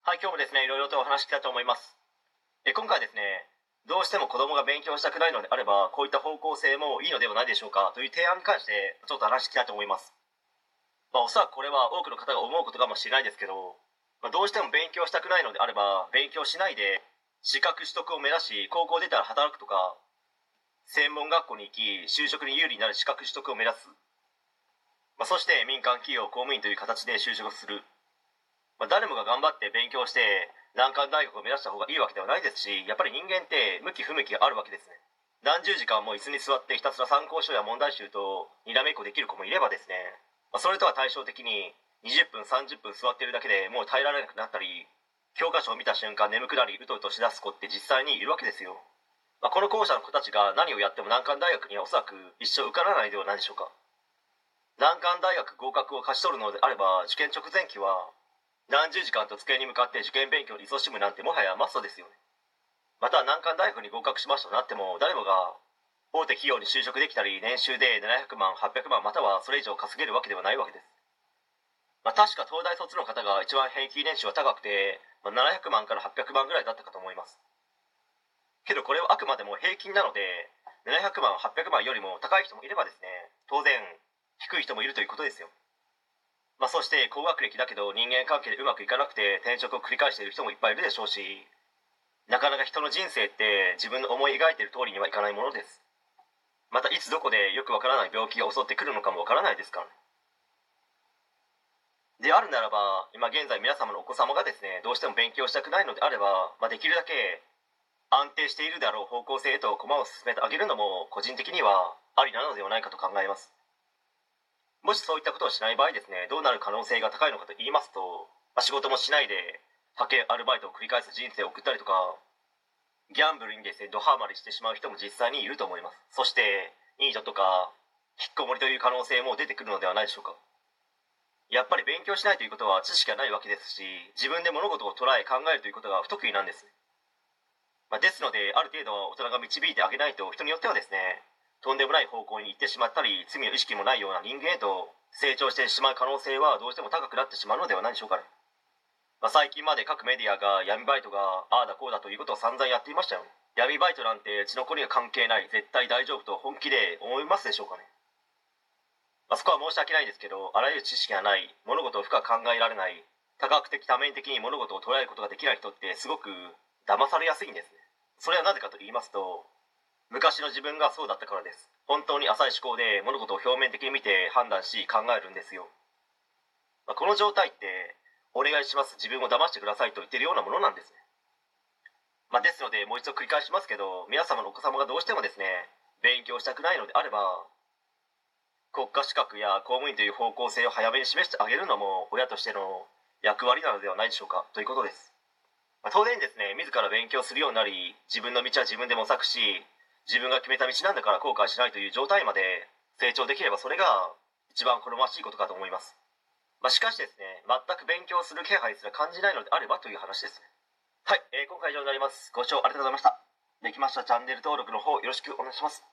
はい、今日もですね、いろいろとお話ししたいと思います。え今回はですね、どうしても子供が勉強したくないのであれば、こういった方向性もいいのではないでしょうかという提案に関して、ちょっと話していきたいと思います。まあ、おそらくこれは多くの方が思うことかもしれないですけど、まあ、どうしても勉強したくないのであれば、勉強しないで、資格取得を目指し、高校出たら働くとか、専門学校に行き、就職に有利になる資格取得を目指す。まあ、そして民間企業公務員という形で就職する。まあ、誰もが頑張って勉強して難関大学を目指した方がいいわけではないですしやっぱり人間って向き不向きがあるわけですね。何十時間も椅子に座ってひたすら参考書や問題集とにらめっこできる子もいればですね、まあ、それとは対照的に20分30分座ってるだけでもう耐えられなくなったり教科書を見た瞬間眠くなりうとうとしだす子って実際にいるわけですよ、まあ、この校舎の子たちが何をやっても難関大学にはおそらく一生受からないではないでしょうか。難関大学合格を勝ち取るのであれば受験直前期は何十時間と机に向かって受験勉強に勤しむなんてもはやマストですよね。また難関大学に合格しましたとなっても誰もが大手企業に就職できたり年収で700万800万またはそれ以上稼げるわけではないわけです、まあ、確か東大卒の方が一番平均年収は高くて、まあ、700万から800万ぐらいだったかと思います。けどこれはあくまでも平均なので700万800万よりも高い人もいればですね当然低い人もいるということですよ。まあ、そして高学歴だけど人間関係でうまくいかなくて転職を繰り返している人もいっぱいいるでしょうしなかなか人の人生って自分の思い描いている通りにはいかないものです。またいつどこでよくわからない病気が襲ってくるのかもわからないですからね。であるならば今現在皆様のお子様がですねどうしても勉強したくないのであれば、まあ、できるだけ安定しているであろう方向性へと駒を進めてあげるのも個人的にはありなのではないかと考えます。もしそういったことをしない場合ですねどうなる可能性が高いのかと言いますと、まあ、仕事もしないで派遣アルバイトを繰り返す人生を送ったりとかギャンブルにですねドハマりしてしまう人も実際にいると思います。そしてニートとか引っこもりという可能性も出てくるのではないでしょうか。やっぱり勉強しないということは知識がないわけですし自分で物事を捉え考えるということが不得意なんです、まあ、ですのである程度大人が導いてあげないと人によってはですねとんでもない方向に行ってしまったり罪の意識もないような人間へと成長してしまう可能性はどうしても高くなってしまうのではないでしょうかね、まあ、最近まで各メディアが闇バイトがああだこうだということを散々やっていましたよね。闇バイトなんて血のりが関係ない絶対大丈夫と本気で思いますでしょうかね、まあ、そこは申し訳ないですけどあらゆる知識がない物事を深く考えられない多角的多面的に物事を捉えることができない人ってすごく騙されやすいんですね。それはなぜかと言いますと昔の自分がそうだったからです。本当に浅い思考で物事を表面的に見て判断し考えるんですよ、まあ、この状態ってお願いします。自分を騙してくださいと言ってるようなものなんですね、まあ、ですのでもう一度繰り返しますけど皆様のお子様がどうしてもですね勉強したくないのであれば国家資格や公務員という方向性を早めに示してあげるのも親としての役割なのではないでしょうかということです、まあ、当然ですね自ら勉強するようになり自分の道は自分で模索し自分が決めた道なんだから後悔しないという状態まで成長できればそれが一番好ましいことかと思います、まあ、しかしですね全く勉強する気配すら感じないのであればという話ですはい、えー、今回以上になります。ご視聴ありがとうございました。できました。チャンネル登録の方よろしくお願いします。